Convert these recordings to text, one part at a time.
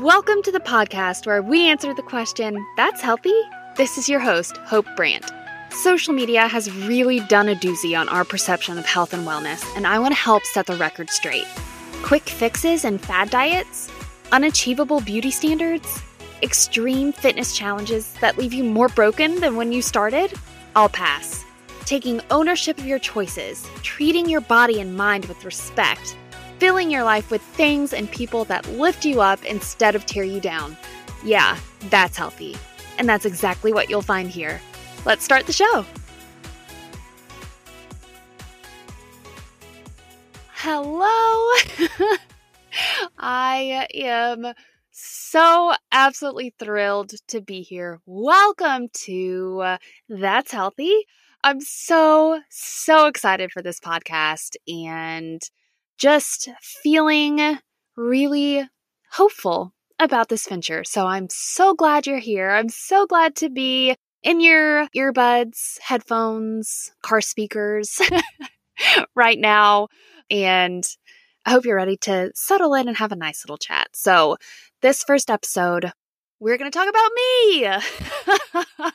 Welcome to the podcast where we answer the question, That's healthy? This is your host, Hope Brandt. Social media has really done a doozy on our perception of health and wellness, and I want to help set the record straight. Quick fixes and fad diets, unachievable beauty standards, extreme fitness challenges that leave you more broken than when you started? I'll pass. Taking ownership of your choices, treating your body and mind with respect, filling your life with things and people that lift you up instead of tear you down. Yeah, that's healthy. And that's exactly what you'll find here. Let's start the show. Hello. I am so absolutely thrilled to be here. Welcome to uh, That's Healthy. I'm so, so excited for this podcast and just feeling really hopeful about this venture. So I'm so glad you're here. I'm so glad to be in your earbuds, headphones, car speakers right now. And I hope you're ready to settle in and have a nice little chat. So, this first episode, we're going to talk about me.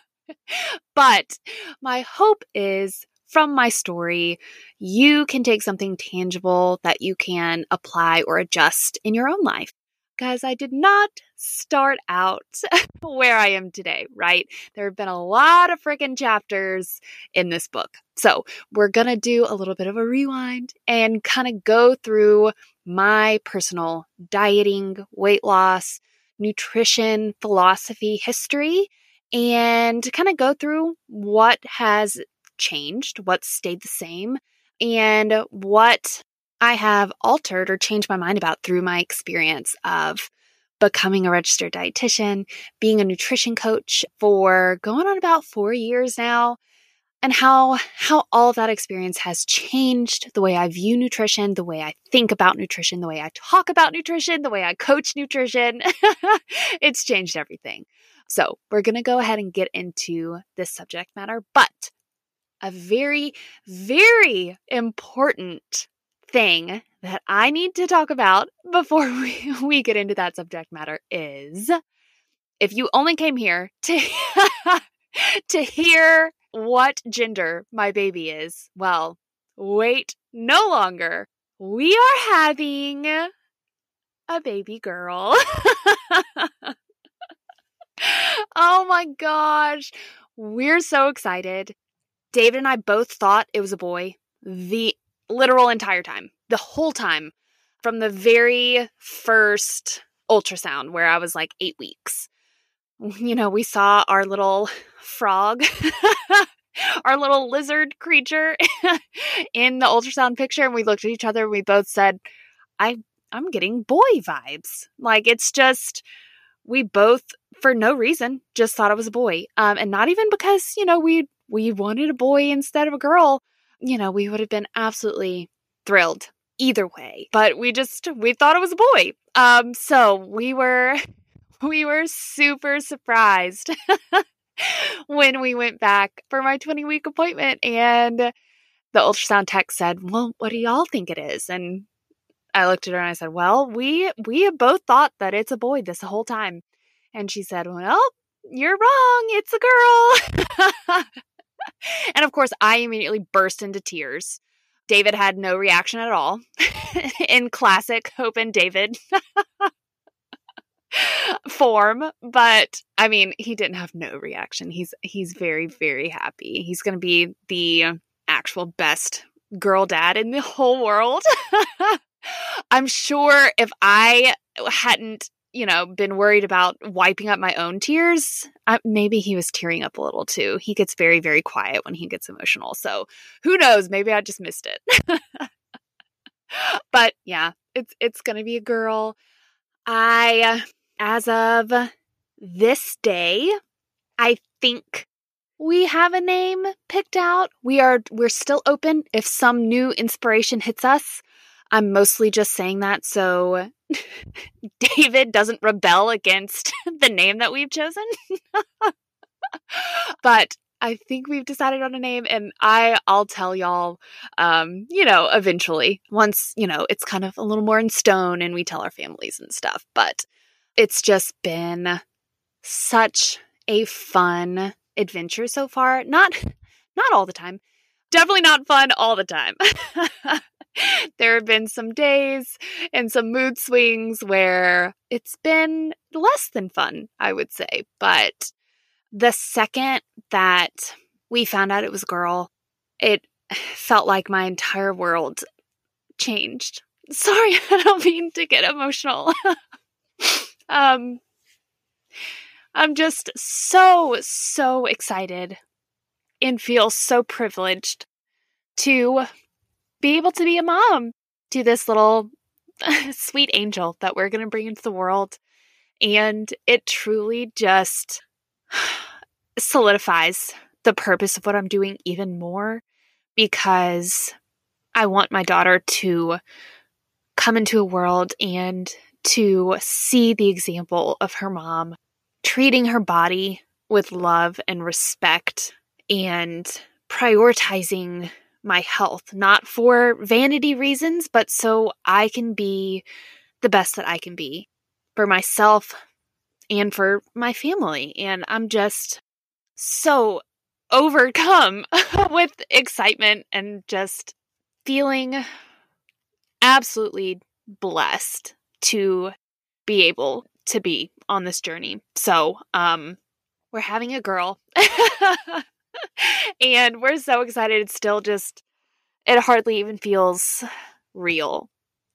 but my hope is from my story, you can take something tangible that you can apply or adjust in your own life. Because I did not start out where I am today, right? There have been a lot of freaking chapters in this book. So we're going to do a little bit of a rewind and kind of go through my personal dieting, weight loss, nutrition, philosophy, history, and kind of go through what has changed, what stayed the same, and what I have altered or changed my mind about through my experience of becoming a registered dietitian, being a nutrition coach for going on about 4 years now, and how how all that experience has changed the way I view nutrition, the way I think about nutrition, the way I talk about nutrition, the way I coach nutrition. it's changed everything. So, we're going to go ahead and get into this subject matter, but a very, very important thing that I need to talk about before we, we get into that subject matter is if you only came here to to hear what gender my baby is, well, wait no longer. We are having a baby girl. oh my gosh. We're so excited. David and I both thought it was a boy the literal entire time, the whole time, from the very first ultrasound where I was like eight weeks. You know, we saw our little frog, our little lizard creature in the ultrasound picture, and we looked at each other and we both said, I I'm getting boy vibes. Like it's just we both for no reason just thought it was a boy. Um, and not even because, you know, we we wanted a boy instead of a girl, you know, we would have been absolutely thrilled either way. But we just we thought it was a boy. Um so we were we were super surprised when we went back for my 20 week appointment and the ultrasound tech said, "Well, what do y'all think it is?" And I looked at her and I said, "Well, we we have both thought that it's a boy this whole time." And she said, "Well, you're wrong. It's a girl." and of course, I immediately burst into tears. David had no reaction at all in classic Hope and David form, but I mean, he didn't have no reaction. He's he's very very happy. He's going to be the actual best girl dad in the whole world. I'm sure if I hadn't you know, been worried about wiping up my own tears, uh, maybe he was tearing up a little too. He gets very, very quiet when he gets emotional. So who knows? Maybe I just missed it. but yeah, it's it's gonna be a girl. I, as of this day, I think we have a name picked out. We are we're still open if some new inspiration hits us. I'm mostly just saying that so David doesn't rebel against the name that we've chosen. but I think we've decided on a name and I I'll tell y'all um you know eventually once you know it's kind of a little more in stone and we tell our families and stuff but it's just been such a fun adventure so far. Not not all the time. Definitely not fun all the time. there have been some days and some mood swings where it's been less than fun, I would say. But the second that we found out it was a girl, it felt like my entire world changed. Sorry, I don't mean to get emotional. um I'm just so so excited and feel so privileged to be able to be a mom to this little sweet angel that we're going to bring into the world. And it truly just solidifies the purpose of what I'm doing even more because I want my daughter to come into a world and to see the example of her mom treating her body with love and respect and prioritizing my health, not for vanity reasons, but so I can be the best that I can be for myself and for my family. And I'm just so overcome with excitement and just feeling absolutely blessed to be able to be on this journey. So, um we're having a girl. and we're so excited. It's still just, it hardly even feels real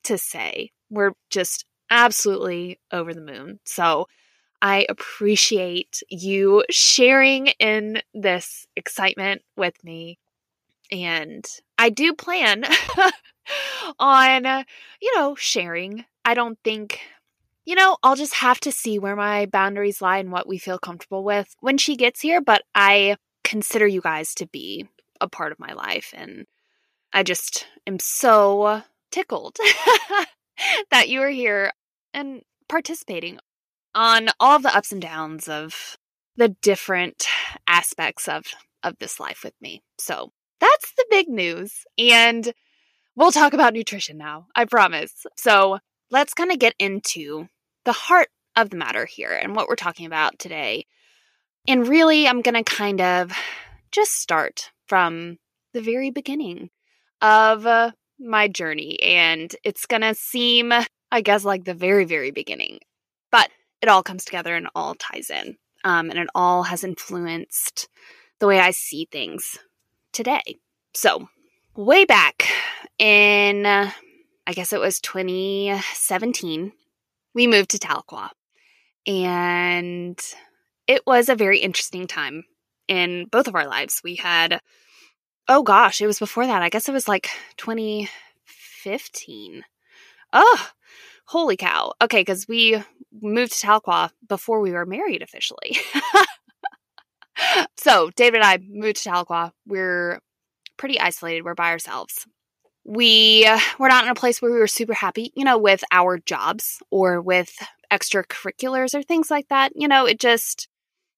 to say. We're just absolutely over the moon. So I appreciate you sharing in this excitement with me. And I do plan on, you know, sharing. I don't think you know, I'll just have to see where my boundaries lie and what we feel comfortable with when she gets here. But I consider you guys to be a part of my life. And I just am so tickled that you are here and participating on all the ups and downs of the different aspects of of this life with me. So, that's the big news. And we'll talk about nutrition now. I promise. So, let's kind of get into the heart of the matter here and what we're talking about today. And really, I'm going to kind of just start from the very beginning of uh, my journey. And it's going to seem, I guess, like the very, very beginning. But it all comes together and all ties in. Um, and it all has influenced the way I see things today. So, way back in, I guess it was 2017, we moved to Tahlequah. And it was a very interesting time in both of our lives. We had, oh gosh, it was before that. I guess it was like 2015. Oh, holy cow. Okay, because we moved to Tahlequah before we were married officially. so, David and I moved to Tahlequah. We're pretty isolated, we're by ourselves we were not in a place where we were super happy, you know, with our jobs or with extracurriculars or things like that. You know, it just,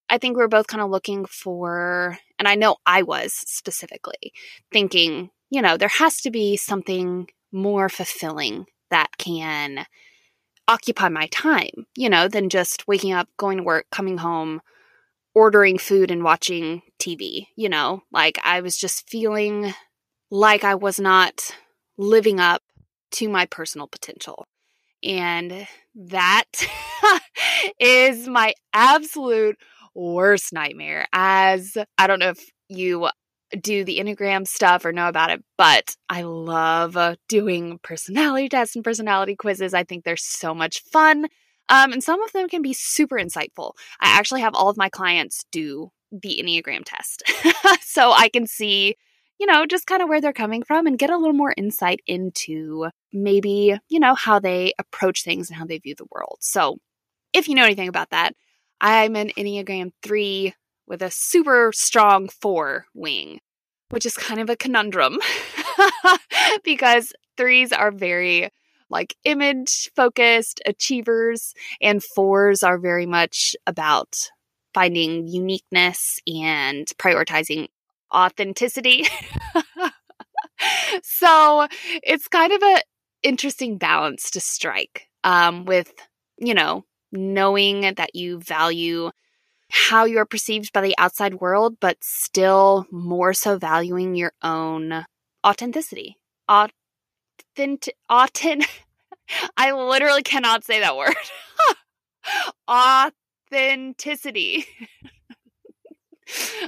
I think we're both kind of looking for, and I know I was specifically thinking, you know, there has to be something more fulfilling that can occupy my time, you know, than just waking up, going to work, coming home, ordering food and watching TV, you know, like I was just feeling like I was not living up to my personal potential. And that is my absolute worst nightmare. As I don't know if you do the Enneagram stuff or know about it, but I love doing personality tests and personality quizzes. I think they're so much fun. Um, and some of them can be super insightful. I actually have all of my clients do the Enneagram test so I can see you know, just kind of where they're coming from and get a little more insight into maybe, you know, how they approach things and how they view the world. So, if you know anything about that, I'm an Enneagram 3 with a super strong 4 wing, which is kind of a conundrum because threes are very like image focused achievers, and fours are very much about finding uniqueness and prioritizing authenticity. so it's kind of a interesting balance to strike um, with, you know, knowing that you value how you're perceived by the outside world, but still more so valuing your own authenticity. Authentic, authentic. I literally cannot say that word. Authenticity.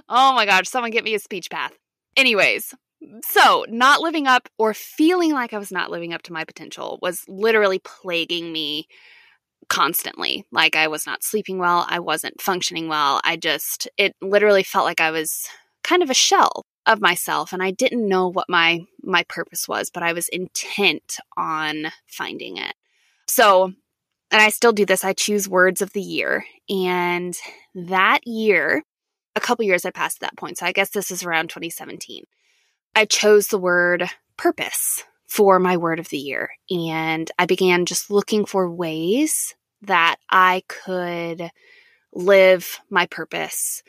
oh my gosh, someone get me a speech path. Anyways, so not living up or feeling like I was not living up to my potential was literally plaguing me constantly. Like I was not sleeping well, I wasn't functioning well. I just, it literally felt like I was kind of a shell of myself and I didn't know what my my purpose was, but I was intent on finding it. So, and I still do this. I choose words of the year. And that year, a couple years had passed at that point. So I guess this is around 2017. I chose the word purpose for my word of the year. And I began just looking for ways that I could live my purpose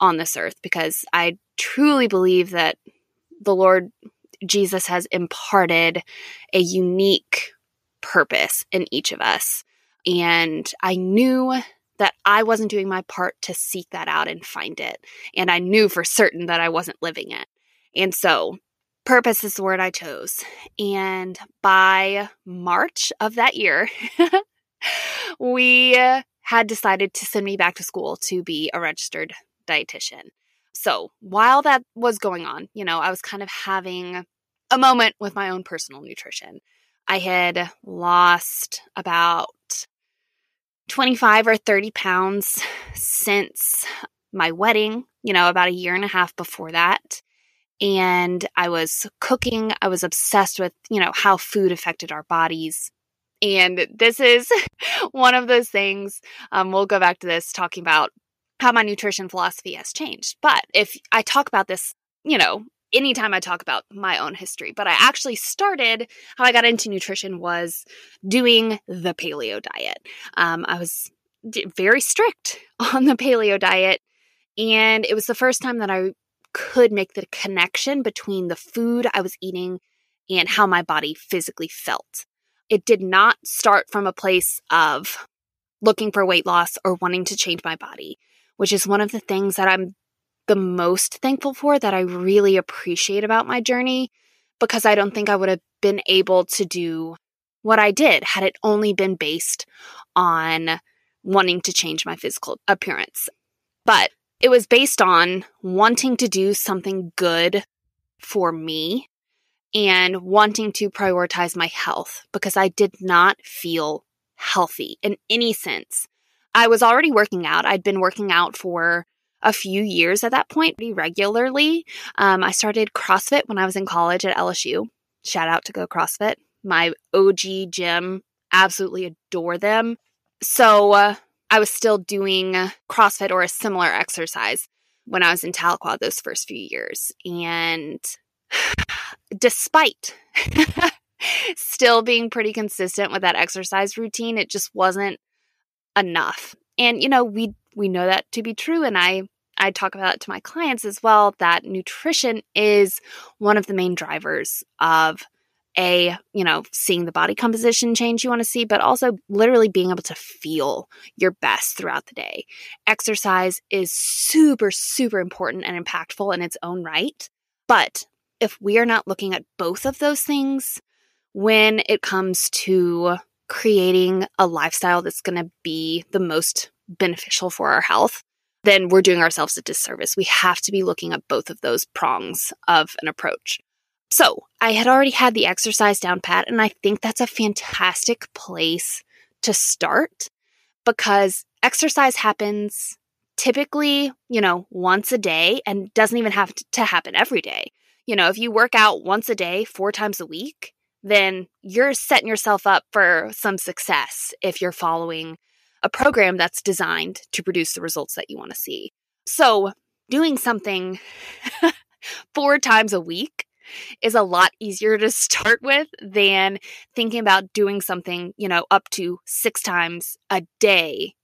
on this earth because I truly believe that the Lord Jesus has imparted a unique purpose in each of us. And I knew that I wasn't doing my part to seek that out and find it. And I knew for certain that I wasn't living it. And so, purpose is the word I chose. And by March of that year, we uh, had decided to send me back to school to be a registered dietitian. So while that was going on, you know, I was kind of having a moment with my own personal nutrition. I had lost about 25 or 30 pounds since my wedding, you know, about a year and a half before that. And I was cooking. I was obsessed with, you know, how food affected our bodies. And this is one of those things. Um, we'll go back to this talking about how my nutrition philosophy has changed. But if I talk about this, you know, anytime I talk about my own history, but I actually started how I got into nutrition was doing the paleo diet. Um, I was very strict on the paleo diet, and it was the first time that I could make the connection between the food I was eating and how my body physically felt. It did not start from a place of looking for weight loss or wanting to change my body which is one of the things that I'm the most thankful for that I really appreciate about my journey because I don't think I would have been able to do what I did had it only been based on wanting to change my physical appearance. But it was based on wanting to do something good for me and wanting to prioritize my health because I did not feel healthy in any sense I was already working out. I'd been working out for a few years at that point, pretty regularly. Um, I started CrossFit when I was in college at LSU. Shout out to Go CrossFit, my OG gym. Absolutely adore them. So uh, I was still doing CrossFit or a similar exercise when I was in Tahlequah those first few years. And despite still being pretty consistent with that exercise routine, it just wasn't enough. And you know, we we know that to be true and I I talk about it to my clients as well that nutrition is one of the main drivers of a, you know, seeing the body composition change you want to see, but also literally being able to feel your best throughout the day. Exercise is super, super important and impactful in its own right. But if we are not looking at both of those things when it comes to creating a lifestyle that's going to be the most beneficial for our health, then we're doing ourselves a disservice. We have to be looking at both of those prongs of an approach. So, I had already had the exercise down pat, and I think that's a fantastic place to start because exercise happens typically, you know, once a day and doesn't even have to happen every day. You know, if you work out once a day, four times a week, then you're setting yourself up for some success if you're following a program that's designed to produce the results that you want to see. So, doing something four times a week is a lot easier to start with than thinking about doing something, you know, up to six times a day,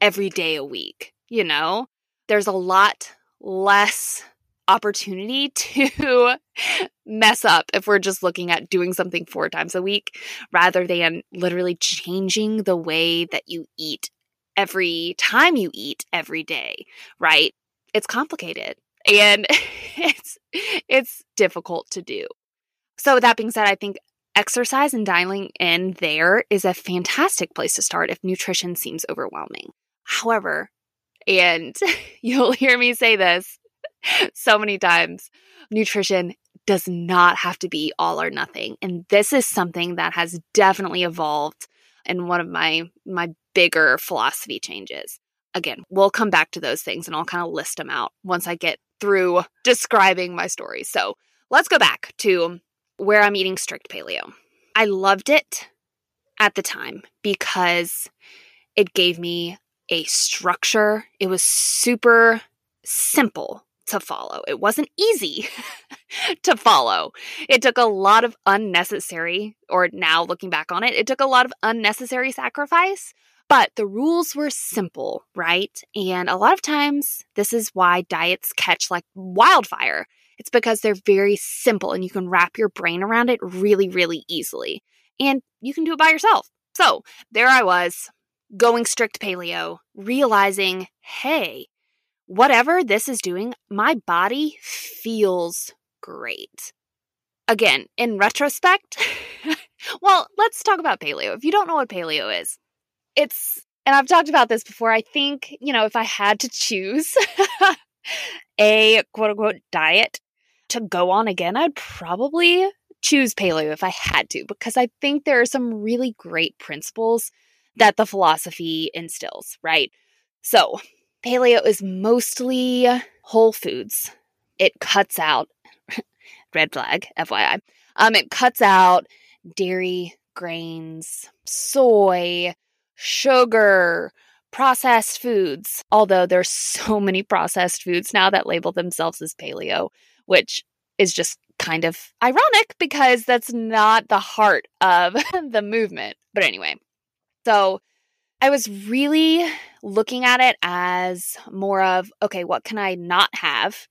every day a week. You know, there's a lot less opportunity to mess up if we're just looking at doing something four times a week rather than literally changing the way that you eat every time you eat every day, right? It's complicated and it's it's difficult to do. So with that being said, I think exercise and dialing in there is a fantastic place to start if nutrition seems overwhelming. However, and you'll hear me say this so many times, nutrition does not have to be all or nothing. And this is something that has definitely evolved in one of my my bigger philosophy changes. Again, we'll come back to those things and I'll kind of list them out once I get through describing my story. So, let's go back to where I'm eating strict paleo. I loved it at the time because it gave me a structure. It was super simple to follow. It wasn't easy to follow. It took a lot of unnecessary, or now looking back on it, it took a lot of unnecessary sacrifice, but the rules were simple, right? And a lot of times, this is why diets catch like wildfire. It's because they're very simple and you can wrap your brain around it really, really easily. And you can do it by yourself. So there I was, going strict paleo, realizing, hey, whatever this is doing, my body feels great. Again, in retrospect, well, let's talk about paleo. If you don't know what paleo is, it's, and I've talked about this before, I think, you know, if I had to choose a quote unquote diet to go on again, I'd probably choose paleo if I had to, because I think there are some really great principles that the philosophy instills, right? So, paleo is mostly whole foods. It cuts out, red flag, FYI, um, it cuts out dairy, grains, soy, sugar, processed foods. Although there's so many processed foods now that label themselves as paleo, which is just kind of ironic because that's not the heart of the movement. But anyway, so I was really looking at it as more of, okay, what can I not have?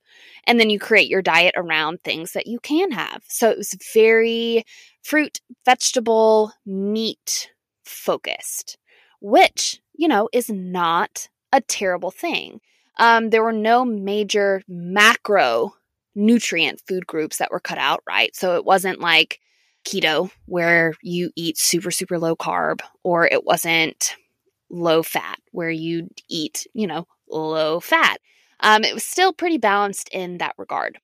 And then you create your diet around things that you can have. So it was very fruit, vegetable, meat focused, which, you know, is not a terrible thing. Um, there were no major macro nutrient food groups that were cut out, right? So it wasn't like keto where you eat super, super low carb, or it wasn't low fat where you eat, you know, low fat. Um, it was still pretty balanced in that regard.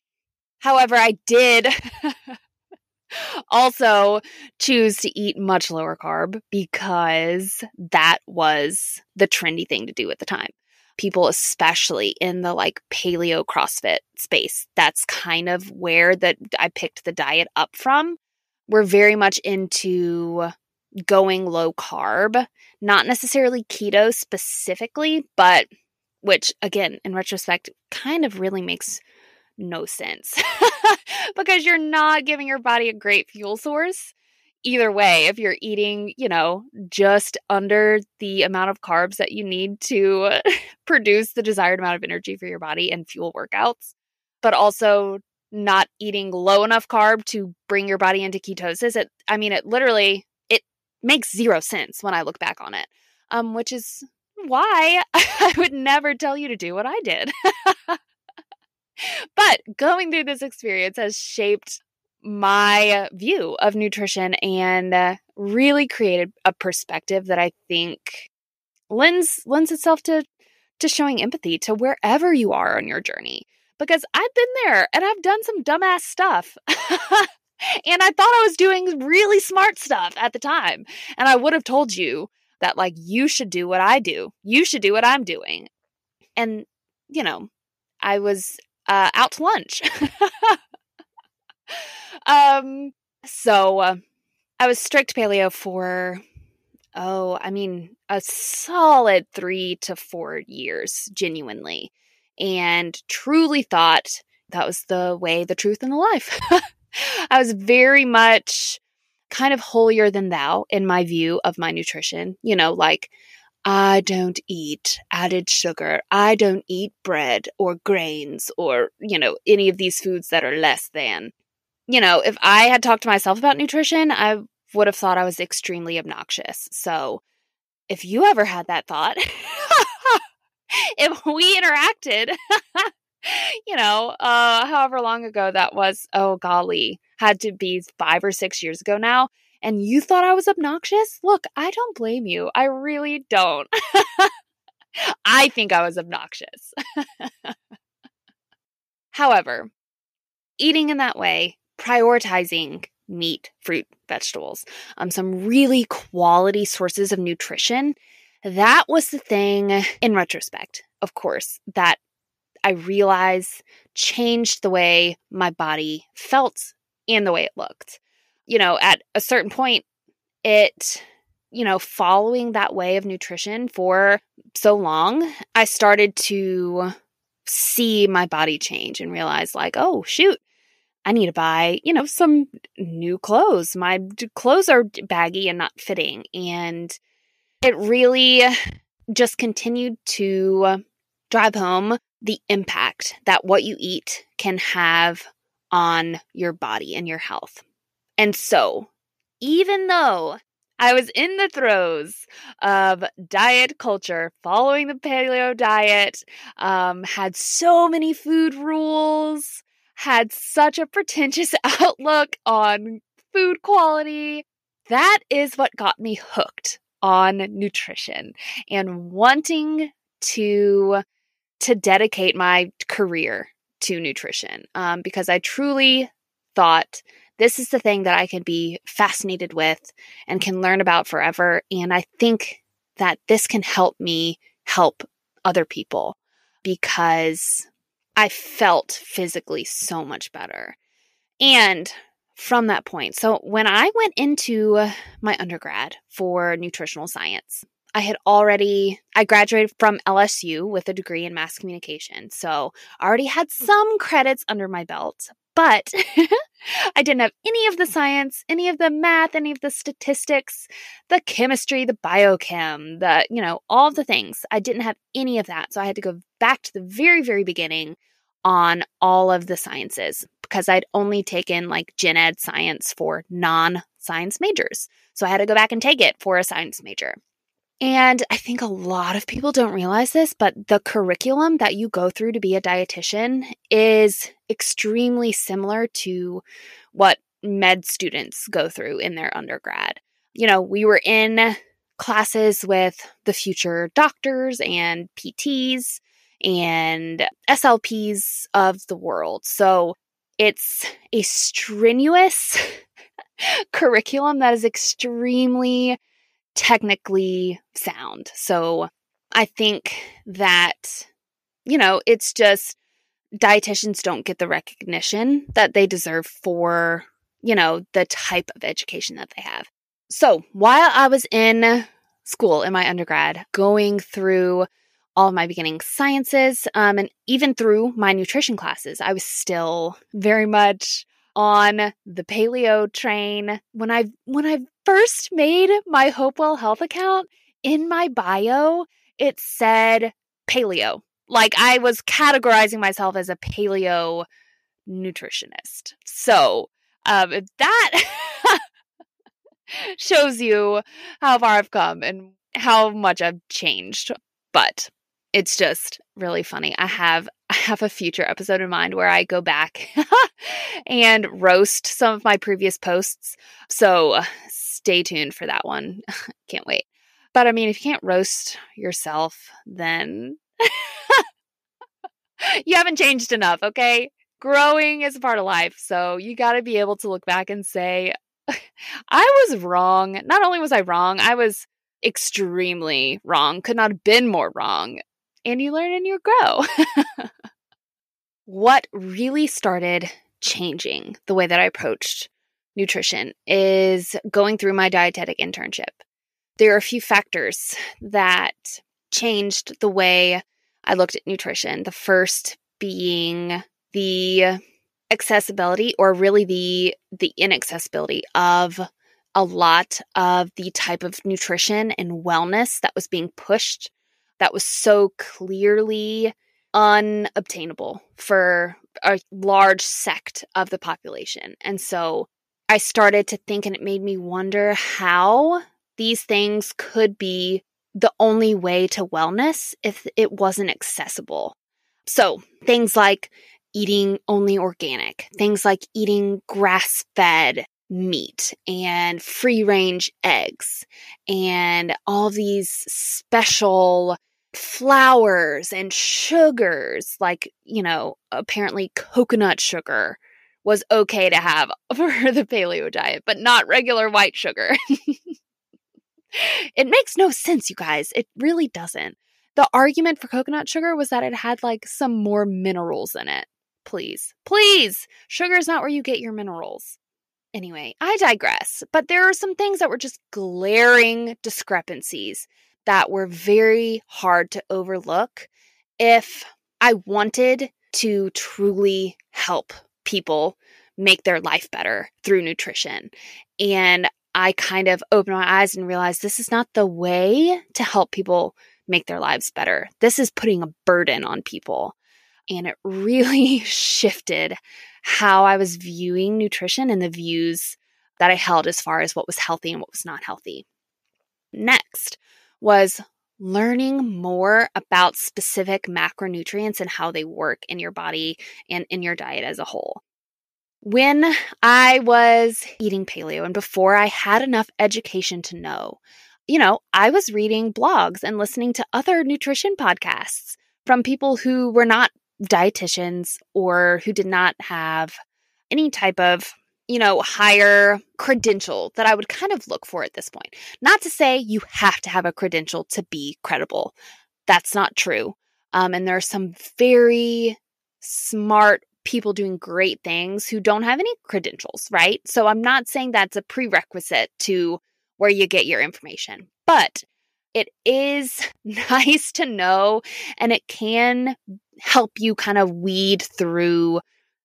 However, I did also choose to eat much lower carb because that was the trendy thing to do at the time people, especially in the like paleo CrossFit space. That's kind of where that I picked the diet up from. We're very much into going low carb, not necessarily keto specifically, but which again, in retrospect, kind of really makes no sense because you're not giving your body a great fuel source either way, if you're eating, you know, just under the amount of carbs that you need to produce the desired amount of energy for your body and fuel workouts, but also not eating low enough carb to bring your body into ketosis. It, I mean, it literally it makes zero sense when I look back on it, um, which is why I would never tell you to do what I did. but going through this experience has shaped my view of nutrition and uh, really created a perspective that I think lends lends itself to to showing empathy to wherever you are on your journey because I've been there and I've done some dumbass stuff. and I thought I was doing really smart stuff at the time. And I would have told you that like you should do what I do. You should do what I'm doing. And you know, I was uh, out to lunch. um, so uh, I was strict paleo for, oh, I mean, a solid three to four years, genuinely, and truly thought that was the way, the truth, and the life. I was very much kind of holier than thou in my view of my nutrition. You know, like, I don't eat added sugar. I don't eat bread or grains or, you know, any of these foods that are less than you know, if I had talked to myself about nutrition, I would have thought I was extremely obnoxious. So if you ever had that thought, if we interacted, you know, uh, however long ago that was, oh golly, had to be five or six years ago now, and you thought I was obnoxious, look, I don't blame you. I really don't. I think I was obnoxious. However, eating in that way, prioritizing meat, fruit, vegetables, um, some really quality sources of nutrition, that was the thing in retrospect, of course, that I realize changed the way my body felt and the way it looked. You know, at a certain point, it, you know, following that way of nutrition for so long, I started to see my body change and realize, like, oh, shoot, I need to buy, you know, some new clothes. My clothes are baggy and not fitting. And it really just continued to drive home the impact that what you eat can have on your body and your health. And so, even though I was in the throes of diet culture, following the paleo diet, um, had so many food rules, had such a pretentious outlook on food quality. That is what got me hooked on nutrition and wanting to to dedicate my career to nutrition um, because I truly thought this is the thing that I can be fascinated with and can learn about forever. And I think that this can help me help other people because I felt physically so much better. And from that point, so when I went into my undergrad for nutritional science, I had already I graduated from LSU with a degree in mass communication. So, I already had some credits under my belt, but I didn't have any of the science, any of the math, any of the statistics, the chemistry, the biochem, the, you know, all the things. I didn't have any of that. So I had to go back to the very, very beginning on all of the sciences because I'd only taken like gen ed science for non science majors. So I had to go back and take it for a science major. And I think a lot of people don't realize this, but the curriculum that you go through to be a dietitian is extremely similar to what med students go through in their undergrad. You know, we were in classes with the future doctors and PTs and SLPs of the world. So it's a strenuous curriculum that is extremely technically sound. So I think that, you know, it's just dietitians don't get the recognition that they deserve for, you know, the type of education that they have. So while I was in school in my undergrad, going through all of my beginning sciences, um, and even through my nutrition classes, I was still very much on the paleo train. When I when I first made my Hopewell Health account, in my bio, it said paleo. Like I was categorizing myself as a paleo nutritionist. So, um, that shows you how far I've come and how much I've changed. But it's just really funny. I have I have a future episode in mind where I go back and roast some of my previous posts. So stay tuned for that one. can't wait. But I mean, if you can't roast yourself, then you haven't changed enough, okay? Growing is a part of life. So you got to be able to look back and say, I was wrong. Not only was I wrong, I was extremely wrong. Could not have been more wrong and you learn and you grow. what really started changing the way that I approached nutrition is going through my dietetic internship. There are a few factors that changed the way I looked at nutrition. The first being the accessibility or really the the inaccessibility of a lot of the type of nutrition and wellness that was being pushed that was so clearly unobtainable for a large sect of the population. And so I started to think, and it made me wonder how these things could be the only way to wellness if it wasn't accessible. So things like eating only organic, things like eating grass fed meat and free range eggs and all these special flours and sugars, like, you know, apparently coconut sugar was okay to have for the paleo diet, but not regular white sugar. it makes no sense, you guys. It really doesn't. The argument for coconut sugar was that it had like some more minerals in it. Please, please, sugar is not where you get your minerals. Anyway, I digress, but there are some things that were just glaring discrepancies that were very hard to overlook if I wanted to truly help people make their life better through nutrition. And I kind of opened my eyes and realized this is not the way to help people make their lives better. This is putting a burden on people. And it really shifted how I was viewing nutrition and the views that I held as far as what was healthy and what was not healthy. Next was learning more about specific macronutrients and how they work in your body and in your diet as a whole. When I was eating paleo and before I had enough education to know, you know, I was reading blogs and listening to other nutrition podcasts from people who were not dietitians or who did not have any type of you know, higher credential that I would kind of look for at this point. Not to say you have to have a credential to be credible. That's not true. Um, and there are some very smart people doing great things who don't have any credentials, right? So I'm not saying that's a prerequisite to where you get your information, but it is nice to know and it can help you kind of weed through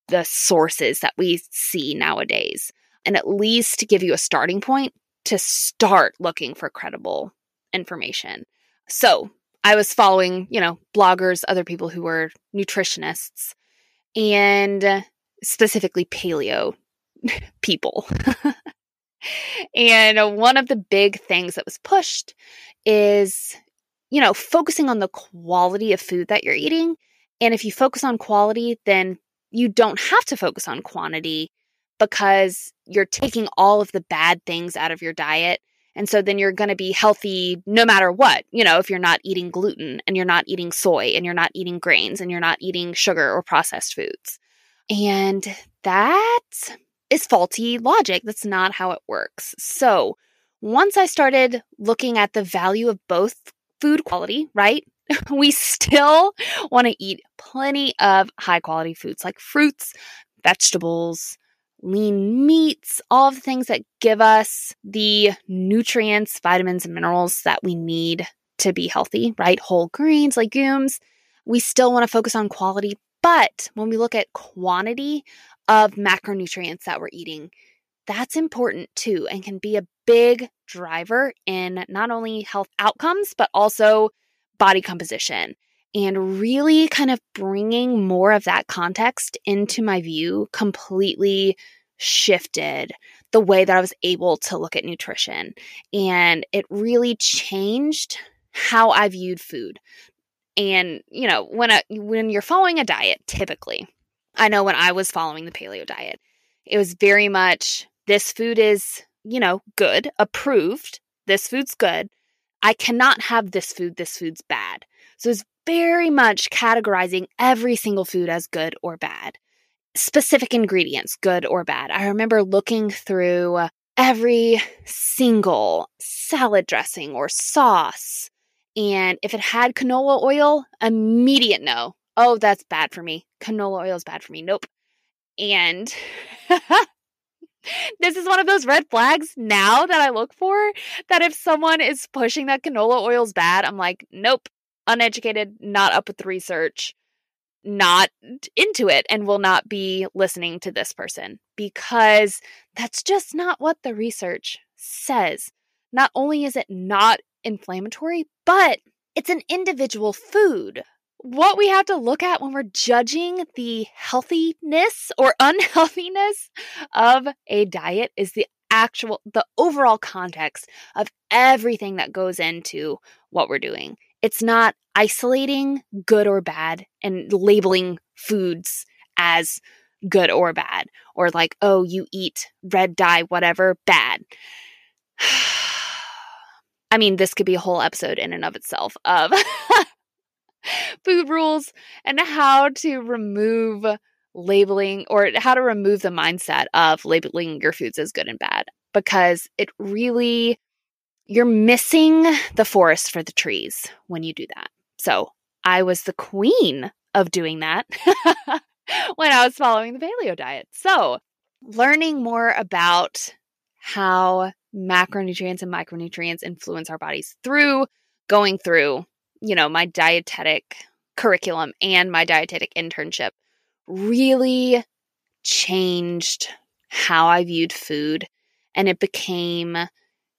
the sources that we see nowadays and at least give you a starting point to start looking for credible information. So I was following, you know, bloggers, other people who were nutritionists, and specifically paleo people. and one of the big things that was pushed is, you know, focusing on the quality of food that you're eating. And if you focus on quality, then you don't have to focus on quantity because you're taking all of the bad things out of your diet and so then you're going to be healthy no matter what. You know, if you're not eating gluten and you're not eating soy and you're not eating grains and you're not eating sugar or processed foods. And that is faulty logic. That's not how it works. So once I started looking at the value of both food quality, right? we still want to eat plenty of high quality foods like fruits, vegetables, lean meats, all the things that give us the nutrients, vitamins, and minerals that we need to be healthy, right? Whole grains, legumes. We still want to focus on quality, but when we look at quantity of macronutrients that we're eating, that's important too and can be a big driver in not only health outcomes, but also body composition and really kind of bringing more of that context into my view completely shifted the way that I was able to look at nutrition. And it really changed how I viewed food. And, you know, when I, when you're following a diet, typically, I know when I was following the paleo diet, it was very much this food is, you know, good, approved. This food's good. I cannot have this food. This food's bad. So it's very much categorizing every single food as good or bad. Specific ingredients, good or bad. I remember looking through uh, every single salad dressing or sauce. And if it had canola oil, immediate no. Oh, that's bad for me. Canola oil is bad for me. Nope. And this is one of those red flags now that I look for that if someone is pushing that canola oil is bad, I'm like, nope, uneducated, not up with the research, not into it, and will not be listening to this person because that's just not what the research says. Not only is it not inflammatory, but it's an individual food. What we have to look at when we're judging the healthiness or unhealthiness of a diet is the actual, the overall context of everything that goes into what we're doing. It's not isolating good or bad and labeling foods as good or bad, or like, oh, you eat red dye, whatever, bad. I mean, this could be a whole episode in and of itself of food rules and how to remove labeling or how to remove the mindset of labeling your foods as good and bad because it really you're missing the forest for the trees when you do that. So, I was the queen of doing that when I was following the paleo diet. So, learning more about how macronutrients and micronutrients influence our bodies through going through, you know, my dietetic curriculum and my dietetic internship really changed how I viewed food. And it became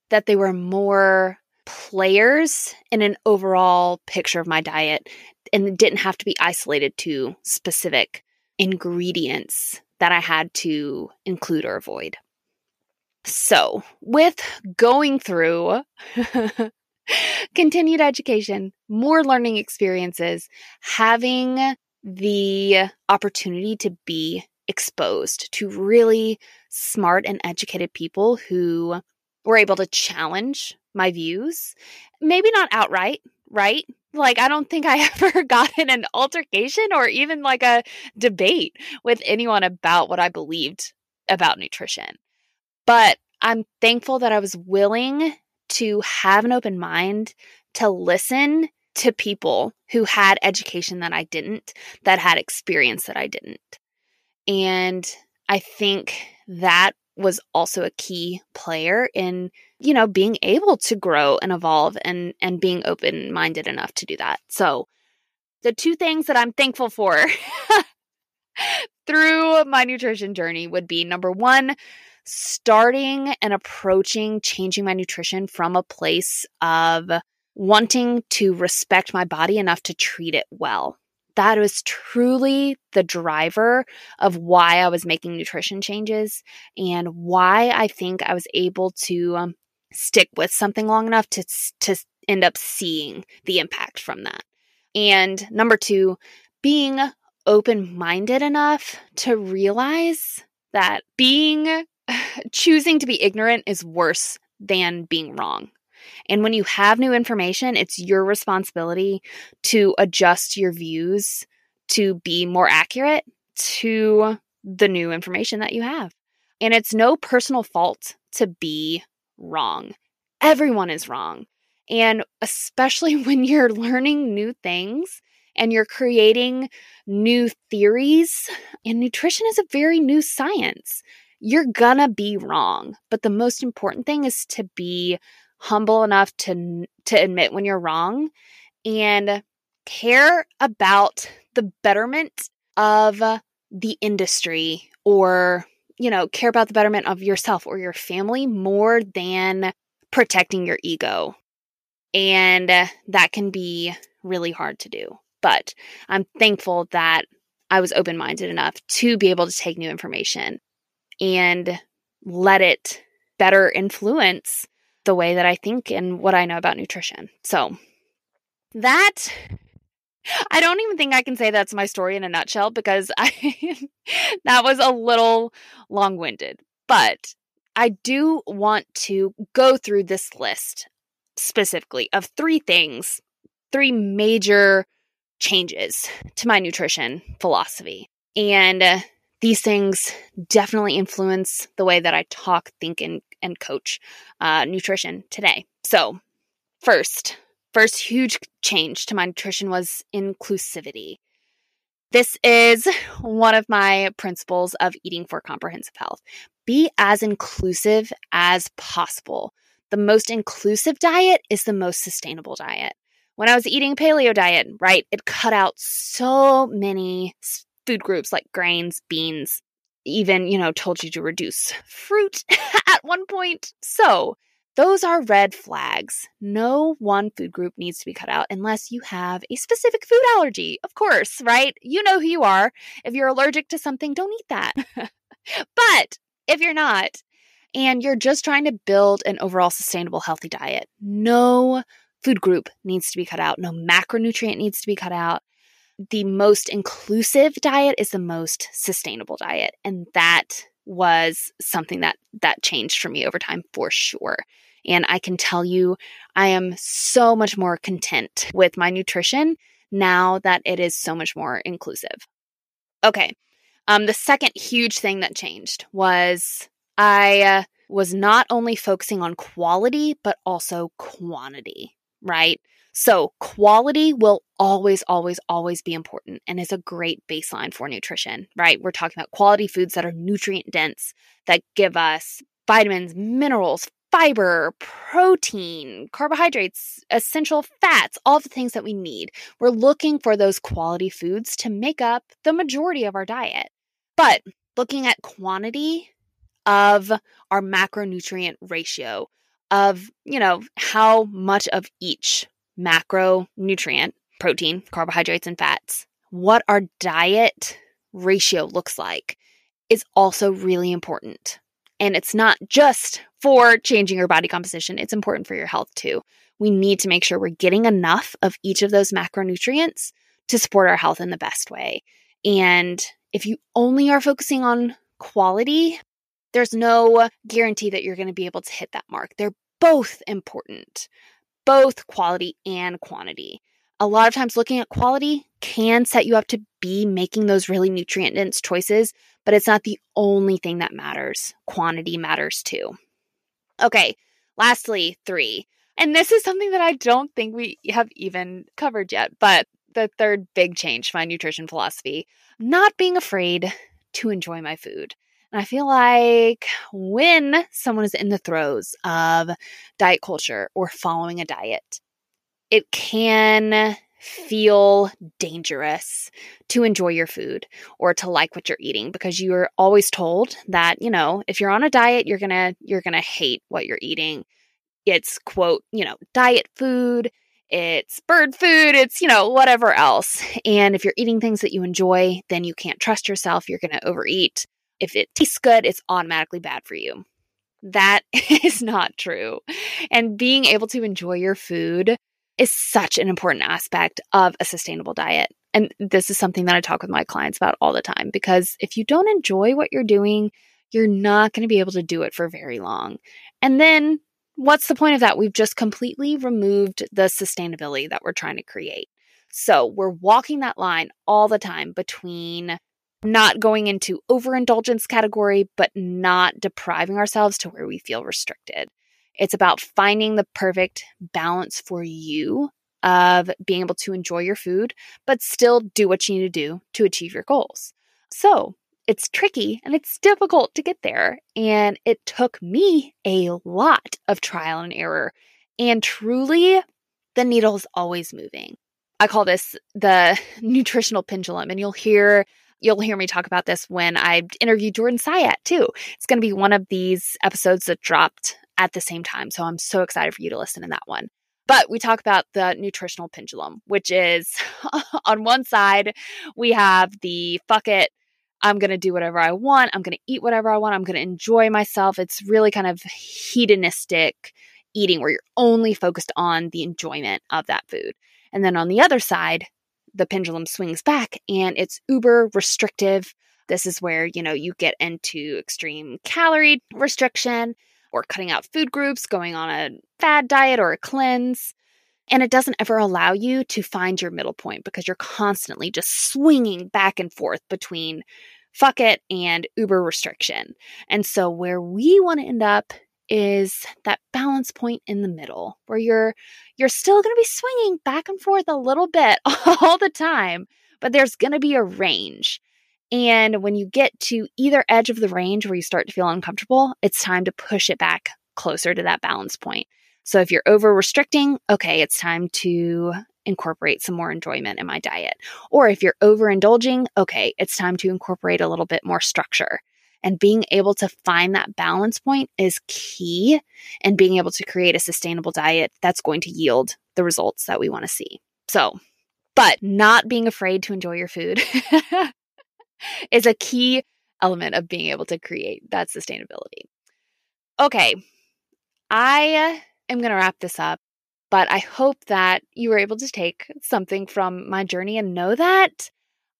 that they were more players in an overall picture of my diet and didn't have to be isolated to specific ingredients that I had to include or avoid. So, with going through continued education, more learning experiences, having the opportunity to be exposed to really smart and educated people who were able to challenge my views. Maybe not outright, right? Like, I don't think I ever got in an altercation or even like a debate with anyone about what I believed about nutrition. But I'm thankful that I was willing to have an open mind to listen to people who had education that I didn't, that had experience that I didn't. And I think that was also a key player in, you know, being able to grow and evolve and and being open-minded enough to do that. So, the two things that I'm thankful for through my nutrition journey would be number 1, starting and approaching changing my nutrition from a place of wanting to respect my body enough to treat it well. That was truly the driver of why I was making nutrition changes and why I think I was able to um, stick with something long enough to, to end up seeing the impact from that. And number two, being open minded enough to realize that being choosing to be ignorant is worse than being wrong. And when you have new information, it's your responsibility to adjust your views to be more accurate to the new information that you have. And it's no personal fault to be wrong. Everyone is wrong. And especially when you're learning new things and you're creating new theories, and nutrition is a very new science you're gonna be wrong. But the most important thing is to be humble enough to to admit when you're wrong and care about the betterment of the industry or you know care about the betterment of yourself or your family more than protecting your ego and that can be really hard to do but i'm thankful that i was open-minded enough to be able to take new information and let it better influence the way that I think and what I know about nutrition. So, that I don't even think I can say that's my story in a nutshell because I that was a little long-winded. But I do want to go through this list specifically of three things, three major changes to my nutrition philosophy. And these things definitely influence the way that I talk, think, and, and coach uh, nutrition today. So, first, first huge change to my nutrition was inclusivity. This is one of my principles of eating for comprehensive health. Be as inclusive as possible. The most inclusive diet is the most sustainable diet. When I was eating paleo diet, right, it cut out so many food groups like grains, beans, even, you know, told you to reduce fruit at one point. So, those are red flags. No one food group needs to be cut out unless you have a specific food allergy. Of course, right? You know who you are. If you're allergic to something, don't eat that. but if you're not, and you're just trying to build an overall sustainable, healthy diet, no food group needs to be cut out, no macronutrient needs to be cut out. The most inclusive diet is the most sustainable diet. And that was something that that changed for me over time for sure. And I can tell you, I am so much more content with my nutrition now that it is so much more inclusive. Okay. Um, the second huge thing that changed was I uh, was not only focusing on quality, but also quantity, right? So, quality will always, always, always be important and is a great baseline for nutrition, right? We're talking about quality foods that are nutrient dense, that give us vitamins, minerals, fiber, protein, carbohydrates, essential fats, all the things that we need. We're looking for those quality foods to make up the majority of our diet. But looking at quantity of our macronutrient ratio of, you know, how much of each macronutrient, protein, carbohydrates, and fats, what our diet ratio looks like is also really important. And it's not just for changing your body composition, it's important for your health too. We need to make sure we're getting enough of each of those macronutrients to support our health in the best way. And if you only are focusing on quality, there's no guarantee that you're going to be able to hit that mark. They're both important, both quality and quantity. A lot of times, looking at quality can set you up to be making those really nutrient dense choices but it's not the only thing that matters. Quantity matters too. Okay, lastly, three. And this is something that I don't think we have even covered yet, but the third big change to my nutrition philosophy not being afraid to enjoy my food. And I feel like when someone is in the throes of diet culture or following a diet, it can feel dangerous to enjoy your food or to like what you're eating because you're always told that, you know, if you're on a diet, you're going to you're going to hate what you're eating. It's quote, you know, diet food, it's bird food, it's, you know, whatever else. And if you're eating things that you enjoy, then you can't trust yourself, you're going to overeat. If it tastes good, it's automatically bad for you. That is not true. And being able to enjoy your food is such an important aspect of a sustainable diet. And this is something that I talk with my clients about all the time because if you don't enjoy what you're doing, you're not going to be able to do it for very long. And then what's the point of that? We've just completely removed the sustainability that we're trying to create. So we're walking that line all the time between not going into overindulgence category, but not depriving ourselves to where we feel restricted. It's about finding the perfect balance for you of being able to enjoy your food, but still do what you need to do to achieve your goals. So it's tricky and it's difficult to get there. And it took me a lot of trial and error. And truly, the needle is always moving. I call this the nutritional pendulum, and you'll hear you'll hear me talk about this when I interview Jordan Syatt too. It's going to be one of these episodes that dropped at the same time. So I'm so excited for you to listen in that one. But we talk about the nutritional pendulum, which is on one side, we have the fuck it, I'm going to do whatever I want. I'm going to eat whatever I want. I'm going to enjoy myself. It's really kind of hedonistic eating where you're only focused on the enjoyment of that food. And then on the other side, the pendulum swings back and it's uber restrictive. This is where, you know, you get into extreme calorie restriction or cutting out food groups, going on a fad diet or a cleanse. And it doesn't ever allow you to find your middle point because you're constantly just swinging back and forth between fuck it and uber restriction. And so, where we want to end up is that balance point in the middle where you're you're still going to be swinging back and forth a little bit all the time but there's going to be a range and when you get to either edge of the range where you start to feel uncomfortable, it's time to push it back closer to that balance point. So if you're over restricting, okay, it's time to incorporate some more enjoyment in my diet. Or if you're overindulging, okay, it's time to incorporate a little bit more structure. And being able to find that balance point is key and being able to create a sustainable diet that's going to yield the results that we want to see. So, but not being afraid to enjoy your food is a key element of being able to create that sustainability. Okay, I am going to wrap this up. But I hope that you were able to take something from my journey and know that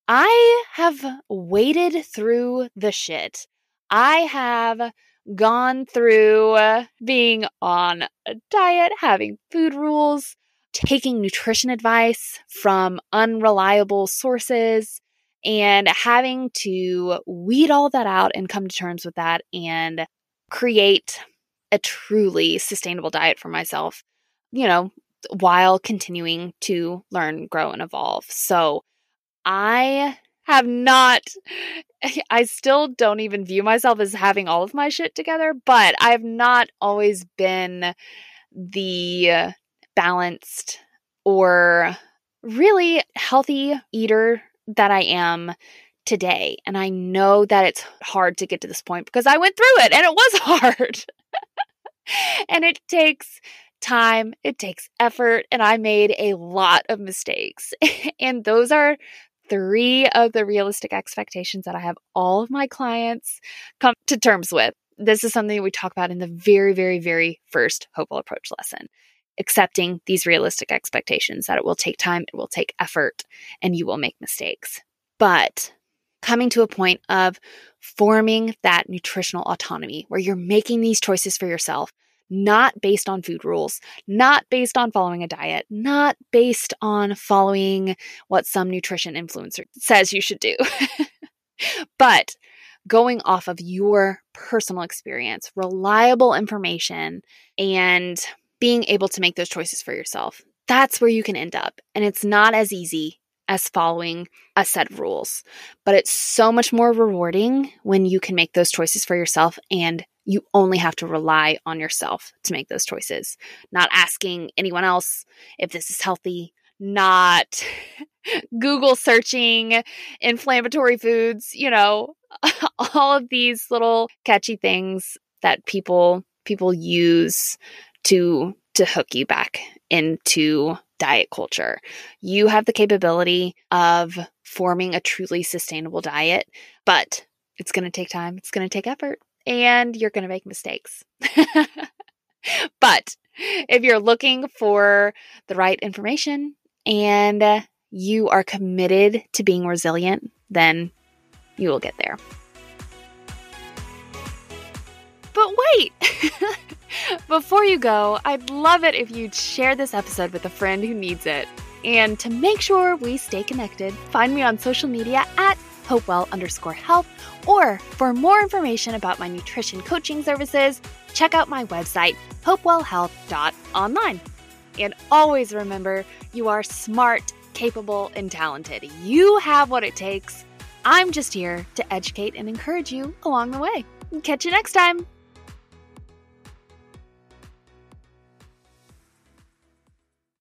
I have waded through the shit. I have gone through uh, being on a diet, having food rules, taking nutrition advice from unreliable sources, and having to weed all that out and come to terms with that and create a truly sustainable diet for myself, you know, while continuing to learn, grow, and evolve. So I have not, I still don't even view myself as having all of my shit together, but I have not always been the uh, balanced or really healthy eater that I am today. And I know that it's hard to get to this point because I went through it and it was hard. and it takes time, it takes effort, and I made a lot of mistakes. and those are three of the realistic expectations that I have all of my clients come to terms with. This is something we talk about in the very, very, very first Hopewell Approach lesson. Accepting these realistic expectations that it will take time, it will take effort, and you will make mistakes. But coming to a point of forming that nutritional autonomy where you're making these choices for yourself, not based on food rules, not based on following a diet, not based on following what some nutrition influencer says you should do, but going off of your personal experience, reliable information, and being able to make those choices for yourself. That's where you can end up. And it's not as easy as following a set of rules, but it's so much more rewarding when you can make those choices for yourself and you only have to rely on yourself to make those choices, not asking anyone else if this is healthy, not Google searching inflammatory foods, you know, all of these little catchy things that people people use to to hook you back into diet culture. You have the capability of forming a truly sustainable diet, but it's going to take time, it's going to take effort, and you're going to make mistakes. but if you're looking for the right information and you are committed to being resilient, then you will get there. But wait! Before you go, I'd love it if you'd share this episode with a friend who needs it. And to make sure we stay connected, find me on social media at hopewell underscore health. Or for more information about my nutrition coaching services, check out my website, hopewellhealth.online. And always remember, you are smart, capable, and talented. You have what it takes. I'm just here to educate and encourage you along the way. Catch you next time.